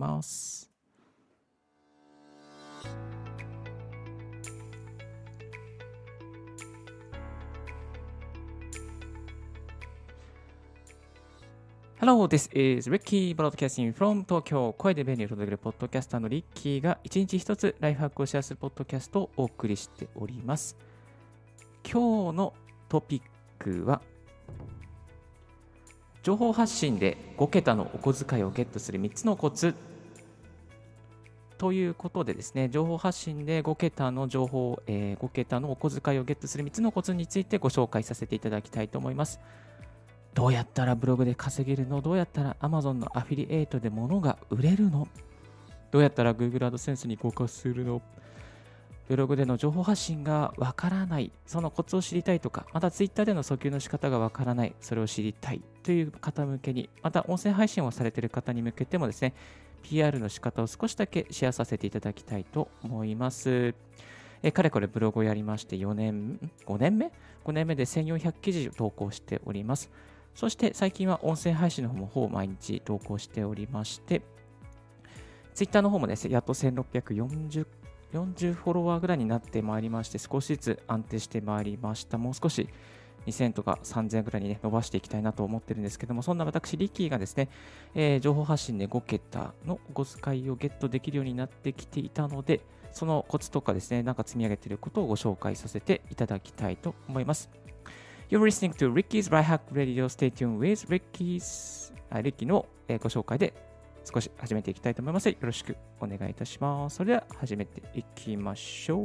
ます。Hello, this is Ricky Broadcasting from Tokyo 声で便利を届けるポッドキャスターのリッキーが一日一つライフハックをシェアするポッドキャストをお送りしております。今日のトピックは情報発信で5桁のお小遣いをゲットする3つのコツということでですね、情報発信で5桁の情報、えー、5桁のお小遣いをゲットする3つのコツについてご紹介させていただきたいと思います。どうやったらブログで稼げるの？どうやったら Amazon のアフィリエイトで物が売れるの？どうやったら Google AdSense に合格するの？ブログでの情報発信がわからない、そのコツを知りたいとか、また Twitter での訴求の仕方がわからない、それを知りたい？という方向けに、また音声配信をされている方に向けてもですね、PR の仕方を少しだけシェアさせていただきたいと思います。えかれこれブログをやりまして4年、5年目 ?5 年目で1400記事を投稿しております。そして最近は音声配信の方もほぼ毎日投稿しておりまして、ツイッターの方もですね、やっと1640 40フォロワーぐらいになってまいりまして、少しずつ安定してまいりました。もう少し2000とか3000ぐらいに、ね、伸ばしていきたいなと思ってるんですけども、そんな私、リッキーがですね、えー、情報発信で5桁のお小遣いをゲットできるようになってきていたので、そのコツとかですね、なんか積み上げていることをご紹介させていただきたいと思います。You're listening to Ricky's Right Hack Radio. Stay tuned with Ricky's リッキーのご紹介で少し始めていきたいと思います。よろしくお願いいたします。それでは始めていきましょう。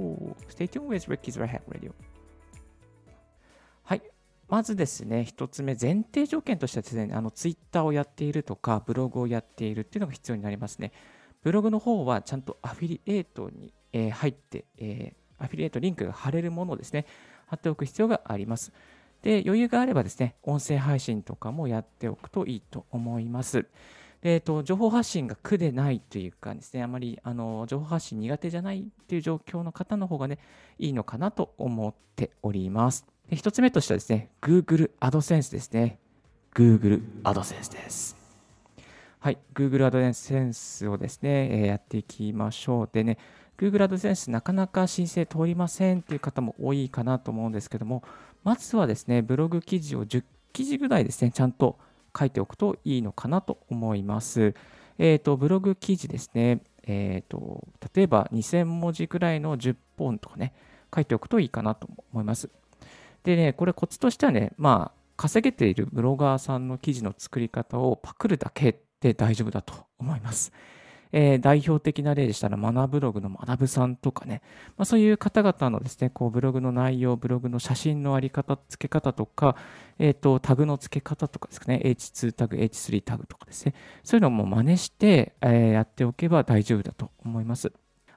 Stay tuned with Ricky's Right Hack Radio. はい。まずですね、一つ目、前提条件としてはですね、あの、ツイッターをやっているとか、ブログをやっているっていうのが必要になりますね。ブログの方はちゃんとアフィリエイトに、えー、入って、えー、アフィリエイトリンクが貼れるものをですね、貼っておく必要があります。で、余裕があればですね、音声配信とかもやっておくといいと思います。えーと、情報発信が苦でないというかですね、あまりあの情報発信苦手じゃないという状況の方の方がね、いいのかなと思っております。で1つ目としてはですね、Google AdSense ですね。Google AdSense です。はい、Google AdSense をですね、やっていきましょう。でね、Google AdSense なかなか申請通りませんっていう方も多いかなと思うんですけども、まずはですね、ブログ記事を10記事ぐらいですね、ちゃんと書いておくといいのかなと思います。えっ、ー、と、ブログ記事ですね、えっ、ー、と、例えば2000文字ぐらいの10本とかね、書いておくといいかなと思います。でね、これコツとしてはね、まあ、稼げているブロガーさんの記事の作り方をパクるだけで大丈夫だと思います。えー、代表的な例でしたら、学ブログの学さんとかね、まあ、そういう方々のですね、こうブログの内容、ブログの写真のあり方、付け方とか、え、ー、と、タグの付け方とかですかね、H2 タグ、H3 タグとかですね、そういうのも真似して、えー、やっておけば大丈夫だと思います。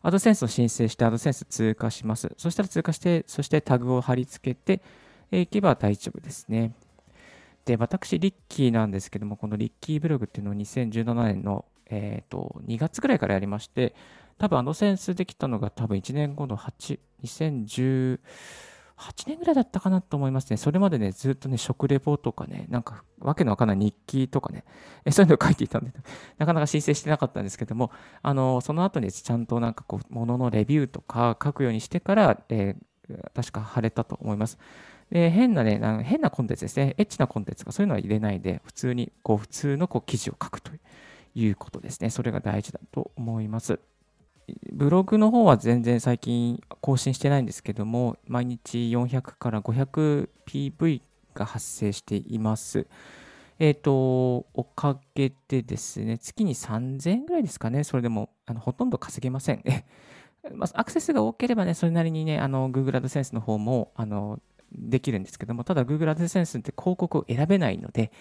アドセンスを申請して、アドセンス通過します。そしたら通過して、そしてタグを貼り付けていけば大丈夫ですね。で、私、リッキーなんですけども、このリッキーブログっていうのを2017年のえ、ー、と、2月ぐらいからやりまして、多分アドセンスできたのが多分1年後の8、2010 8年ぐらいだったかなと思いますね。それまでね、ずっとね、食レポとかね、なんかわけのわかんない日記とかね、えそういうのを書いていたんで、なかなか申請してなかったんですけども、あの、その後にちゃんとなんかこう、もののレビューとか書くようにしてから、えー、確か晴れたと思います。で変なね、な変なコンテンツですね、エッチなコンテンツとかそういうのは入れないで、普通に、こう、普通のこう記事を書くと。いうことですね。それが大事だと思います。ブログの方は全然最近更新してないんですけども、毎日400から 500PV が発生しています。えっ、ー、と、おかげでですね、月に3000円ぐらいですかね、それでもあのほとんど稼げません。ま、アクセスが多ければね、それなりにね、あの Google AdSense の方もあのできるんですけども、ただ Google AdSense って広告を選べないので、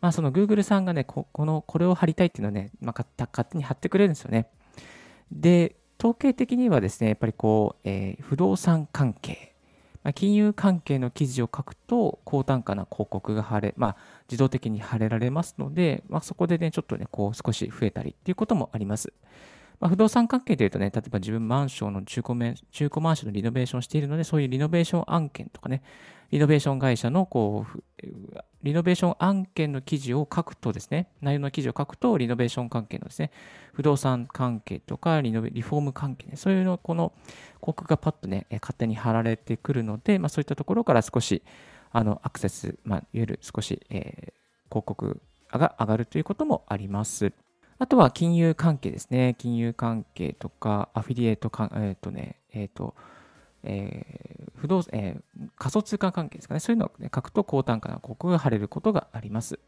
まあ、その Google さんがね、この、これを貼りたいっていうのをね、まあ、勝手に貼ってくれるんですよね。で、統計的にはですね、やっぱりこう、えー、不動産関係、まあ、金融関係の記事を書くと、高単価な広告が貼れ、まあ、自動的に貼れられますので、まあ、そこでね、ちょっとね、こう、少し増えたりっていうこともあります。まあ、不動産関係でいうとね、例えば自分マンションの中古中古マンションのリノベーションしているので、そういうリノベーション案件とかね、リノベーション会社のこう、リノベーション案件の記事を書くとですね、内容の記事を書くと、リノベーション関係のですね、不動産関係とかリノベ、リフォーム関係ね、そういうの、この広告がパッとね、勝手に貼られてくるので、まあ、そういったところから少し、あの、アクセス、まあ、いわゆる少し、えー、広告が上がるということもあります。あとは金融関係ですね。金融関係とか、アフィリエイトか、えっ、ー、とね、えっ、ー、と、えー、不動えー、仮想通貨関係ですかね。そういうのを、ね、書くと高単価な広告が貼れることがあります。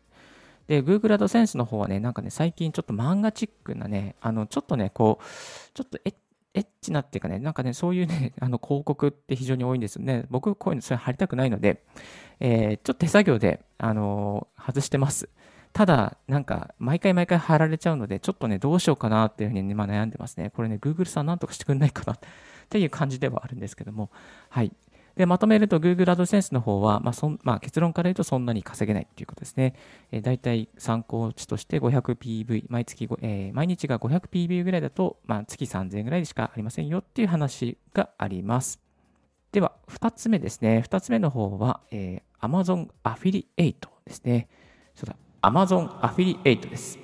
で、Google AdSense の方はね、なんかね、最近ちょっと漫画チックなね、あの、ちょっとね、こう、ちょっとエッチなっていうかね、なんかね、そういうね、あの広告って非常に多いんですよね。僕、こういうのそれ貼りたくないので、えー、ちょっと手作業で、あのー、外してます。ただ、なんか、毎回毎回貼られちゃうので、ちょっとね、どうしようかなっていうふうに、ね、まあ、悩んでますね。これね、Google さんなんとかしてくんないかなっていう感じではあるんですけども、はい。で、まとめると Google AdSense の方は、まあそんまあ、結論から言うとそんなに稼げないっていうことですね。えー、大体参考値として 500PV、毎月、えー、毎日が 500PV ぐらいだと、まあ、月3000円ぐらいしかありませんよっていう話があります。では、2つ目ですね。2つ目の方は、えー、Amazon アフィリエイトですね。そうだ、Amazon アフィリエイトです。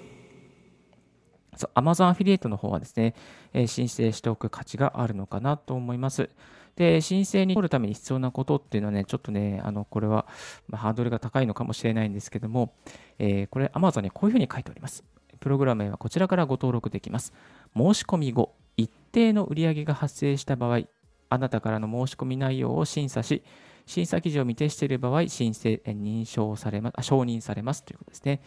そう、Amazon アフィリエイトの方はですね、え、申請しておく価値があるのかなと思います。で、申請に取るために必要なことっていうのはね、ちょっとね、あの、これは、ま、ハードルが高いのかもしれないんですけども、え、これ Amazon にこういうふうに書いております。プログラムはこちらからご登録できます。申し込み後、一定の売上が発生した場合、あなたからの申し込み内容を審査し、審査記事を未定している場合、申請認証されます、承認されますということですね。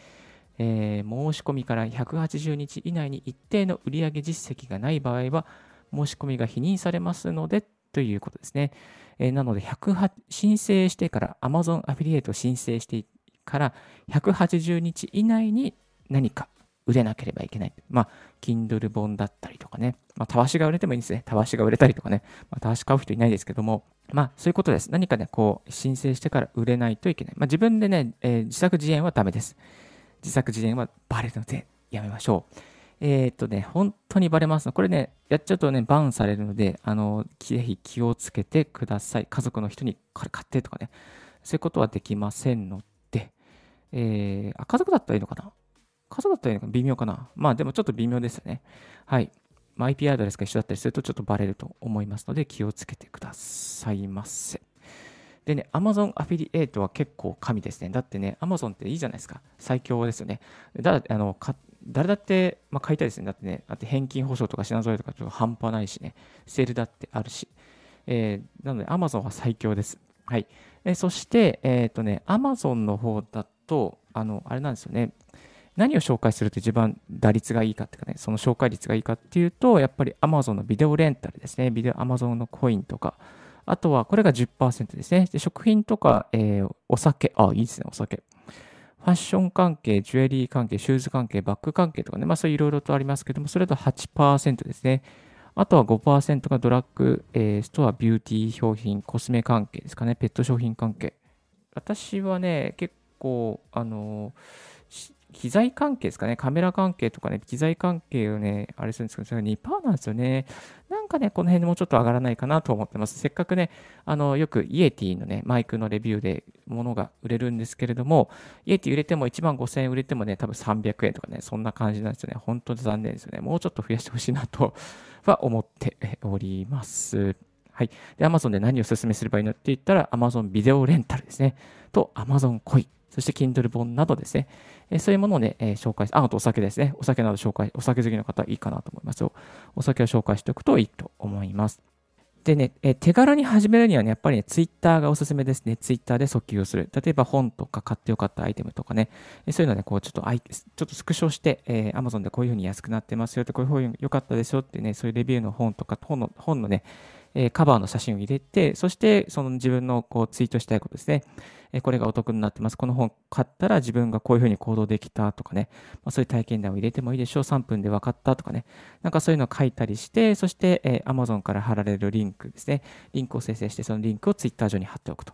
えー、申し込みから180日以内に一定の売上実績がない場合は、申し込みが否認されますのでということですね。えー、なので、申請してから、Amazon アフィリエイト申請してから180日以内に何か売れなければいけない。まあ、Kindle 本だったりとかね。まあ、たわしが売れてもいいんですね。たわしが売れたりとかね。まあ、たわし買う人いないですけども、まあ、そういうことです。何かね、こう、申請してから売れないといけない。まあ、自分でね、えー、自作自演はダメです。自作自演はバレるのでやめましょう。えー、っとね、本当にバレます。これね、やっちゃうとね、バンされるので、あの、ぜひ気をつけてください。家族の人に買ってとかね、そういうことはできませんので、えー、あ、家族だったらいいのかな？家族だったらいいのかな？微妙かな？まあでもちょっと微妙ですよね。はい。まあ、IP アドレスが一緒だったりするとちょっとバレると思いますので気をつけてくださいませ。でね、Amazon アフィリエイトは結構神ですね。だってね、Amazon っていいじゃないですか。最強ですよね。だあの誰だって、まあ、買いたいですね。だってね、だって返金保証とか品揃えとかちょっと半端ないしね、セールだってあるし。えー、なので Amazon は最強です。はい。えー、そして、えっ、ー、とね、Amazon の方だと、あの、あれなんですよね。何を紹介すると一番打率がいいかっていうかね、その紹介率がいいかっていうと、やっぱり Amazon のビデオレンタルですね。ビデオ Amazon のコインとか、あとはこれが10%ですね。で食品とか、えー、お酒、あ、いいですね、お酒。ファッション関係、ジュエリー関係、シューズ関係、バッグ関係とかね、まあそういろいろとありますけども、それだと8%ですね。あとは5%がドラッグ、えー、ストア、ビューティー商品、コスメ関係ですかね、ペット商品関係。私はね、結構、あのー機材関係ですかね、カメラ関係とかね、機材関係をね、あれするんですけど、それが2%なんですよね。なんかね、この辺もうちょっと上がらないかなと思ってます。せっかくね、あの、よくイエティのね、マイクのレビューで物が売れるんですけれども、イエティ売れても1万5000円売れてもね、多分300円とかね、そんな感じなんですよね。本当に残念ですよね。もうちょっと増やしてほしいなとは思っております。はい。で、Amazon で何をお勧めすればいいのって言ったら、Amazon ビデオレンタルですね。と、Amazon コイ。そして Kindle 本などですね。えそういうものをね、え紹介あ、あとお酒ですね。お酒など紹介、お酒好きの方いいかなと思いますよ。お酒を紹介しておくといいと思います。でね、え手軽に始めるにはね、やっぱりね、ツイッターがおすすめですね。ツイッターで訴求をする。例えば本とか買ってよかったアイテムとかね、そういうのね、こうちょっとアイ、ちょっとスクショして、えー、Amazon でこういうふうに安くなってますよって、こういうふうに良かったですよってね、そういうレビューの本とか、本の、本のね、え、カバーの写真を入れて、そしてその自分のこうツイートしたいことですね。これがお得になってます。この本買ったら自分がこういうふうに行動できたとかね、まあ、そういう体験談を入れてもいいでしょう。3分で分かったとかね。なんかそういうのを書いたりして、そして、えー、Amazon から貼られるリンクですね。リンクを生成して、そのリンクを Twitter 上に貼っておくと。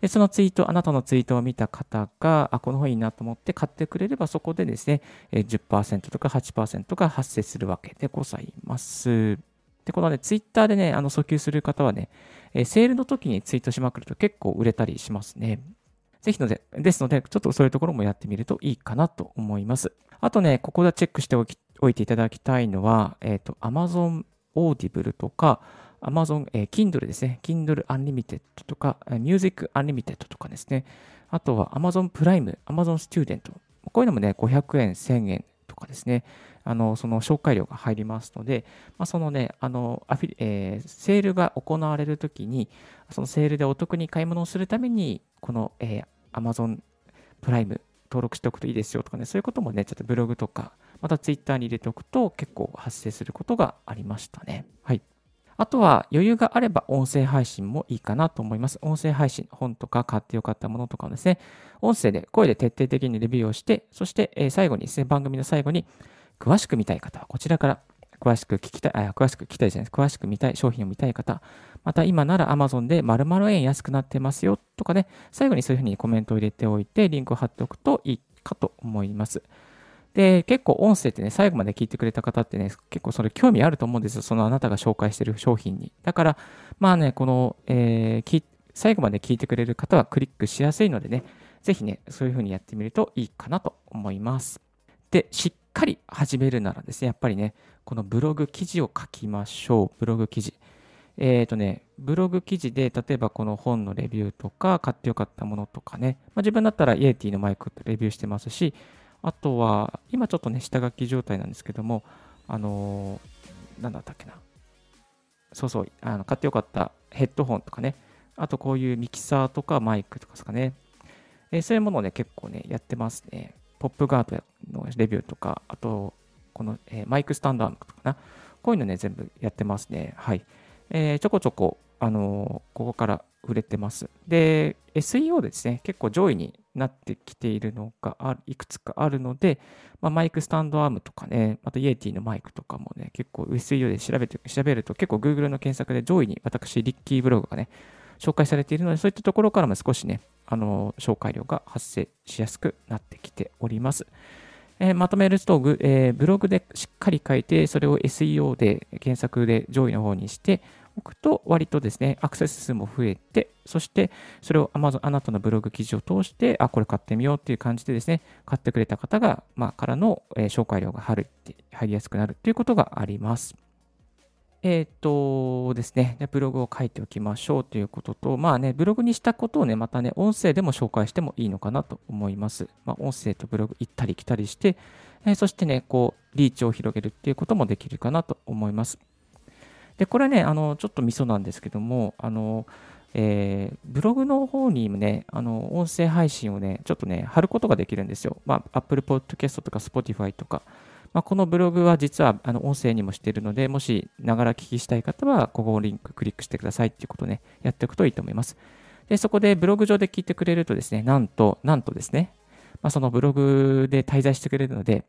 で、そのツイート、あなたのツイートを見た方が、あ、この本いいなと思って買ってくれれば、そこでですね、10%とか8%が発生するわけでございます。で、このね、ツイッターでね、あの、訴求する方はね、えセールの時にツイートしまくると結構売れたりしますね。ぜひので、ですので、ちょっとそういうところもやってみるといいかなと思います。あとね、ここでチェックしておきおいていただきたいのは、えっ、ー、と、Amazon Audible とか、Amazon、えー、Kindle ですね。Kindle Unlimited とか、Music Unlimited とかですね。あとは Amazon プライム、Amazon Student。こういうのもね、500円、1000円とかですね。あの、その紹介料が入りますので、まあ、そのね、あの、アフィえー、セールが行われるときに、そのセールでお得に買い物をするために、この、えー、Amazon プライム登録しておくといいですよとかね、そういうこともね、ちょっとブログとか、また Twitter に入れておくと結構発生することがありましたね。はい。あとは余裕があれば音声配信もいいかなと思います。音声配信、本とか買ってよかったものとかですね、音声で声で徹底的にレビューをして、そして、最後にですね、番組の最後に詳しく見たい方はこちらから詳しく聞きたい、あ、詳しく聞きたいじゃないです。詳しく見たい、商品を見たい方、また今なら Amazon で〇〇円安くなってますよとかね、最後にそういうふうにコメントを入れておいて、リンクを貼っておくといいかと思います。で、結構音声ってね、最後まで聞いてくれた方ってね、結構それ興味あると思うんですよ。そのあなたが紹介してる商品に。だから、まあね、この、えー、最後まで聞いてくれる方はクリックしやすいのでね、ぜひね、そういう風にやってみるといいかなと思います。で、しっかり始めるならですね、やっぱりね、このブログ記事を書きましょう。ブログ記事。えっ、ー、とね、ブログ記事で、例えばこの本のレビューとか、買ってよかったものとかね、まあ、自分だったらイエティのマイクってレビューしてますし、あとは、今ちょっとね、下書き状態なんですけども、あのー、なんだったっけな。そうそう、あの買ってよかったヘッドホンとかね、あとこういうミキサーとかマイクとかですかね。えー、そういうものをね、結構ね、やってますね。ポップガードのレビューとか、あと、この、えー、マイクスタンドアームとかな。こういうのね、全部やってますね。はい。えー、ちょこちょこ、あのここから触れてます。で、SEO ですね、結構上位になってきているのがいくつかあるので、まあ、マイクスタンドアームとかね、あとイエティのマイクとかもね、結構 SEO で調べて調べると結構 Google の検索で上位に私、リッキーブログがね、紹介されているので、そういったところからも少しね、あの紹介料が発生しやすくなってきております。えー、まとめると、えー、ブログでしっかり書いて、それを SEO で検索で上位の方にして、おくと割とですね、アクセス数も増えて、そしてそれを Amazon、あなたのブログ記事を通して、あ、これ買ってみようっていう感じでですね、買ってくれた方が、まあ、からの、えー、紹介料が入りやすくなるということがあります。えっ、とですね、ブログを書いておきましょうということと、まあね、ブログにしたことをね、またね、音声でも紹介してもいいのかなと思います。まあ、音声とブログ行ったり来たりして、えー、そしてね、こう、リーチを広げるっていうこともできるかなと思います。で、これね、あの、ちょっとミソなんですけども、あの、えー、ブログの方にもね、あの、音声配信をね、ちょっとね、貼ることができるんですよ。まあ、Apple Podcast とか Spotify とか、まあ、このブログは実はあの音声にもしているので、もしながら聞きしたい方は、ここをリンククリックしてくださいっていうことをね、やっておくといいと思います。で、そこでブログ上で聞いてくれるとですね、なんと、なんとですね、まあ、そのブログで滞在してくれるので、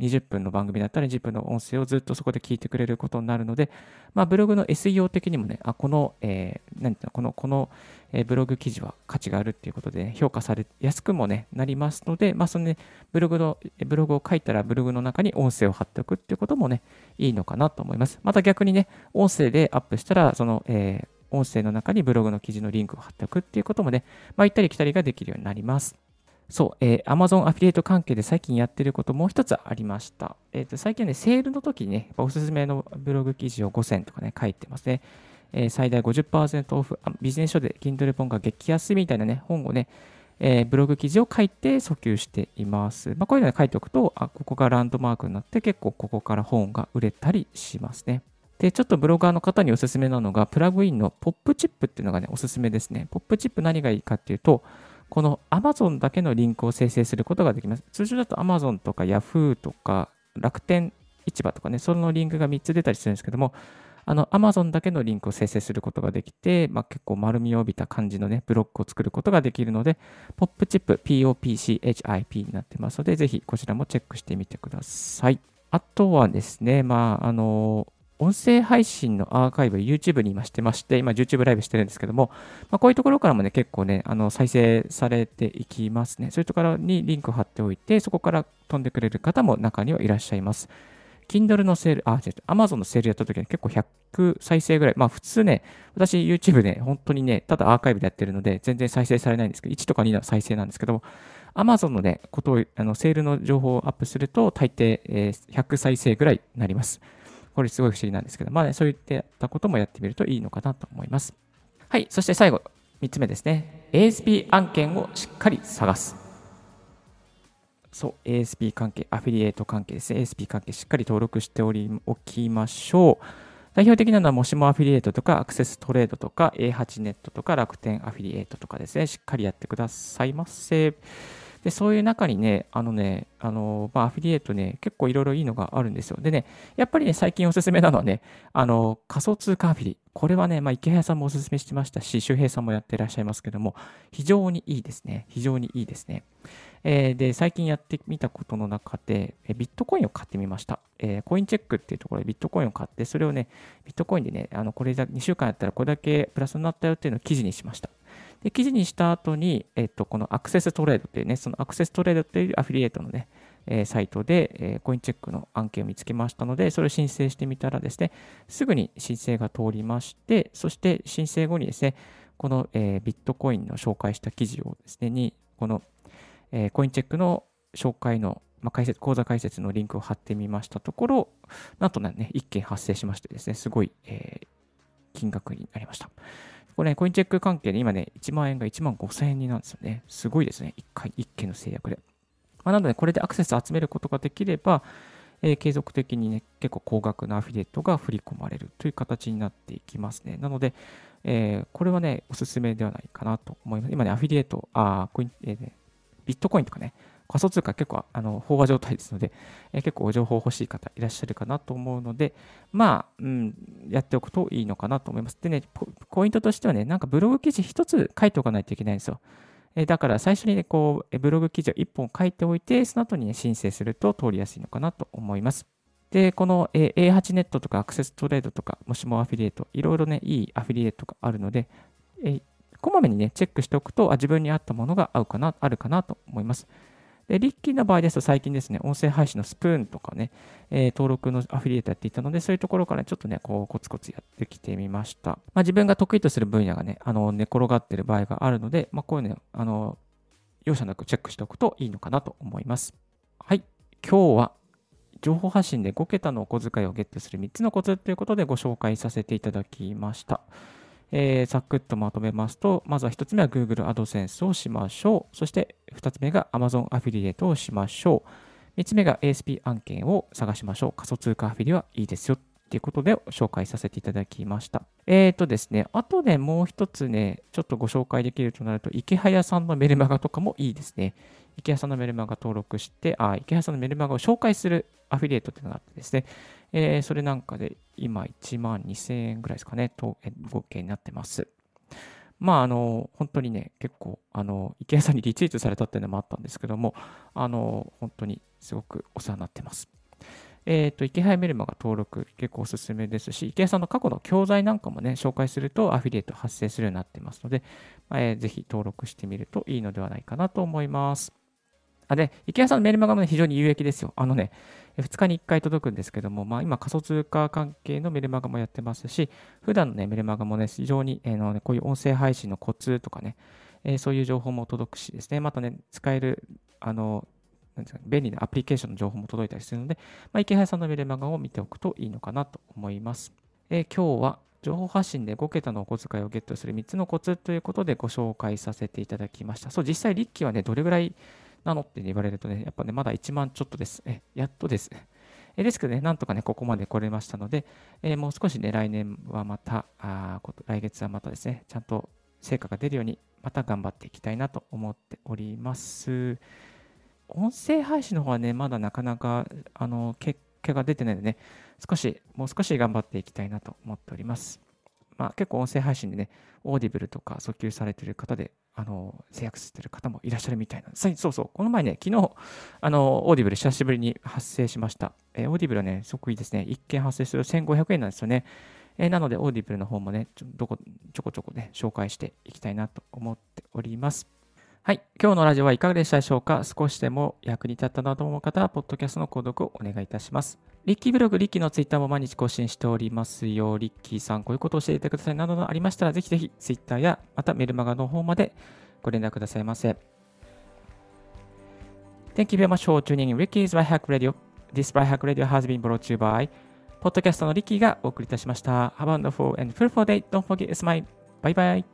20分の番組だったら20分の音声をずっとそこで聞いてくれることになるので、まあ、ブログの SEO 的にもね、あこの、えー、何ていうのこの、この、えー、ブログ記事は価値があるっていうことで、ね、評価されやすくもね、なりますので、まあ、そのね、ブログの、ブログを書いたらブログの中に音声を貼っておくっていうこともね、いいのかなと思います。また逆にね、音声でアップしたら、その、えー、音声の中にブログの記事のリンクを貼っておくっていうこともね、まあ、行ったり来たりができるようになります。そう、えー、Amazon アフィリエイト関係で最近やってることもう一つありました。えー、と最近ね、セールの時にね、おすすめのブログ記事を5000とかね、書いてますね。えー、最大50%オフ、ビジネス書で Kindle 本が激安みたいなね、本をね、えー、ブログ記事を書いて訴求しています。まあ、こういうのを書いておくと、あ、ここがランドマークになって結構ここから本が売れたりしますね。で、ちょっとブロガーの方におすすめなのが、プラグインのポップチップっていうのがね、おすすめですね。ポップチップ何がいいかっていうと、この Amazon だけのリンクを生成することができます。通常だと Amazon とか Yahoo とか楽天市場とかね、そのリンクが3つ出たりするんですけども、あの Amazon だけのリンクを生成することができて、まあ、結構丸みを帯びた感じのね、ブロックを作ることができるので、ポップチップ POPCHIP になってますので、ぜひこちらもチェックしてみてください。あとはですね、まあ、あの、音声配信のアーカイブ、YouTube に今してまして、今 YouTube ライブしてるんですけども、まあ、こういうところからもね、結構ね、あの再生されていきますね。そういうところにリンクを貼っておいて、そこから飛んでくれる方も中にはいらっしゃいます。Kindle のセール、あ、違う、Amazon のセールやった時に結構100再生ぐらい。まあ普通ね、私 YouTube、ね、本当にね、ただアーカイブでやってるので、全然再生されないんですけど、1とか2の再生なんですけども、Amazon のね、ことを、あのセールの情報をアップすると、大抵、え、100再生ぐらいになります。これすごい不思議なんですけど、まあね、そういったこともやってみるといいのかなと思います。はい、そして最後、3つ目ですね。ASP 案件をしっかり探す。そう、ASP 関係、アフィリエイト関係ですね。ASP 関係しっかり登録しておりおきましょう。代表的なのは、もしもアフィリエイトとか、アクセストレードとか、A8 ネットとか、楽天アフィリエイトとかですね、しっかりやってくださいませ。で、そういう中にね、あのね、あの、まあ、アフィリエイトね、結構いろいろいいのがあるんですよ。でね、やっぱりね、最近おすすめなのはね、あの、仮想通貨アフィリ。これはね、まあ、池谷さんもおすすめしてましたし、周平さんもやってらっしゃいますけども、非常にいいですね。非常にいいですね。えー、で、最近やってみたことの中で、えビットコインを買ってみました。えー、コインチェックっていうところでビットコインを買って、それをね、ビットコインでね、あのこれだ2週間やったらこれだけプラスになったよっていうのを記事にしました。で、記事にした後に、えっと、このアクセストレードっていうね、そのアクセストレードっていうアフィリエイトのね、え、サイトで、え、コインチェックの案件を見つけましたので、それを申請してみたらですね、すぐに申請が通りまして、そして申請後にですね、この、え、ビットコインの紹介した記事をですね、に、この、え、コインチェックの紹介の、まあ、解説、講座解説のリンクを貼ってみましたところ、なんとね、1件発生しましてですね、すごい、え、金額になりました。これね、コインチェック関係で今ね、1万円が1万5000円になるんですよね。すごいですね。1回、1件の制約で。まあ、なので、これでアクセス集めることができれば、えー、継続的にね、結構高額なアフィリエイトが振り込まれるという形になっていきますね。なので、えー、これはね、おすすめではないかなと思います。今ね、アフィリエイト、あコイン、えーね、ビットコインとかね、仮想通貨結構あの飽和状態ですので、え、結構情報欲しい方いらっしゃるかなと思うので、まあ、うん、やっておくといいのかなと思います。でね、ポイントとしてはね、なんかブログ記事一つ書いておかないといけないんですよ。えだから最初にね、こう、ブログ記事を1本書いておいて、その後にね、申請すると通りやすいのかなと思います。で、この A8 ネットとかアクセストレードとか、もしもアフィリエイト、いろいろね、いいアフィリエイトがあるので、えこまめにね、チェックしておくと、あ自分に合ったものが合うかな、あるかなと思います。で、リッキーの場合ですと最近ですね、音声配信のスプーンとかね、えー、登録のアフィリエイトやっていたので、そういうところからちょっとね、こうコツコツやってきてみました。まあ、自分が得意とする分野がね、あの寝転がってる場合があるので、まあ、こういうね、あの、容赦なくチェックしておくといいのかなと思います。はい。今日は情報発信で5桁のお小遣いをゲットする3つのコツということでご紹介させていただきました。えー、サクッとまとめますと、まずは1つ目は Google AdSense をしましょう。そして2つ目が Amazon アフィリエイトをしましょう。3つ目が ASP 案件を探しましょう。仮想通貨アフィリはいいですよ。ということで紹介させていただきました。えっ、ー、とですね、あとでもう一つね、ちょっとご紹介できるとなると、池早さんのメルマガとかもいいですね。池谷さんのメルマガ登録して、あ、池谷さんのメルマガを紹介するアフィリエイトっていうのがあってですね、えー、それなんかで今1万2000円ぐらいですかね、と合計になってます。まあ、あの、本当にね、結構、あの、池谷さんにリツイートされたっていうのもあったんですけども、あの、本当にすごくお世話になってます。えっ、ー、と、池原メルマが登録結構おすすめですし、池谷さんの過去の教材なんかもね、紹介するとアフィリエイト発生するようになってますので、えー、ぜひ登録してみるといいのではないかなと思います。あで、池谷さんのメルマガも、ね、非常に有益ですよ。あのね、2日に1回届くんですけども、まあ、今仮想通貨関係のメルマガもやってますし、普段の、ね、メルマガもね、非常に、えーのね、こういう音声配信のコツとかね、えー、そういう情報も届くしですね、またね、使える、あの、なんですか便利なアプリケーションの情報も届いたりするので、まあ、池原さんのメルマガを見ておくといいのかなと思います。えー、今日は情報発信で5桁のお小遣いをゲットする3つのコツということでご紹介させていただきました。そう、実際、リッキーはね、どれぐらいなのって言われるとね、やっぱね、まだ1万ちょっとです。え、やっとです。えですけどね、なんとかね、ここまで来れましたので、えー、もう少しね、来年はまたあ、来月はまたですね、ちゃんと成果が出るように、また頑張っていきたいなと思っております。音声配信の方はね、まだなかなか、あの、結果が出てないのでね、少し、もう少し頑張っていきたいなと思っております。まあ、結構音声配信でね、オーディブルとか訴求されてる方で、あの、成約してる方もいらっしゃるみたいなんです。そうそう、この前ね、昨日、あの、オーディブル久しぶりに発生しました。えー、オーディブルはね、即位ですね、1件発生する1500円なんですよね。えー、なので、オーディブルの方もね、ちょどこちょこちょこね、紹介していきたいなと思っております。はい。今日のラジオはいかがでしたでしょうか？少しでも役に立ったなと思う方は、ポッドキャストの購読をお願いいたします。リッキーブログ、リッキーのツイッターも毎日更新しておりますよ。リッキーさん、こういうことを教えてくださいなどのありましたら、ぜひぜひツイッターや、またメルマガの方までご連絡くださいませ。Thank you very much for tuning in Ricky's Right Hack Radio. This Right Hack Radio has been brought to you by ポッドキャストのリッキーがお送りいたしました。Have a wonderful and fruitful day. Don't forget it's my. Bye bye.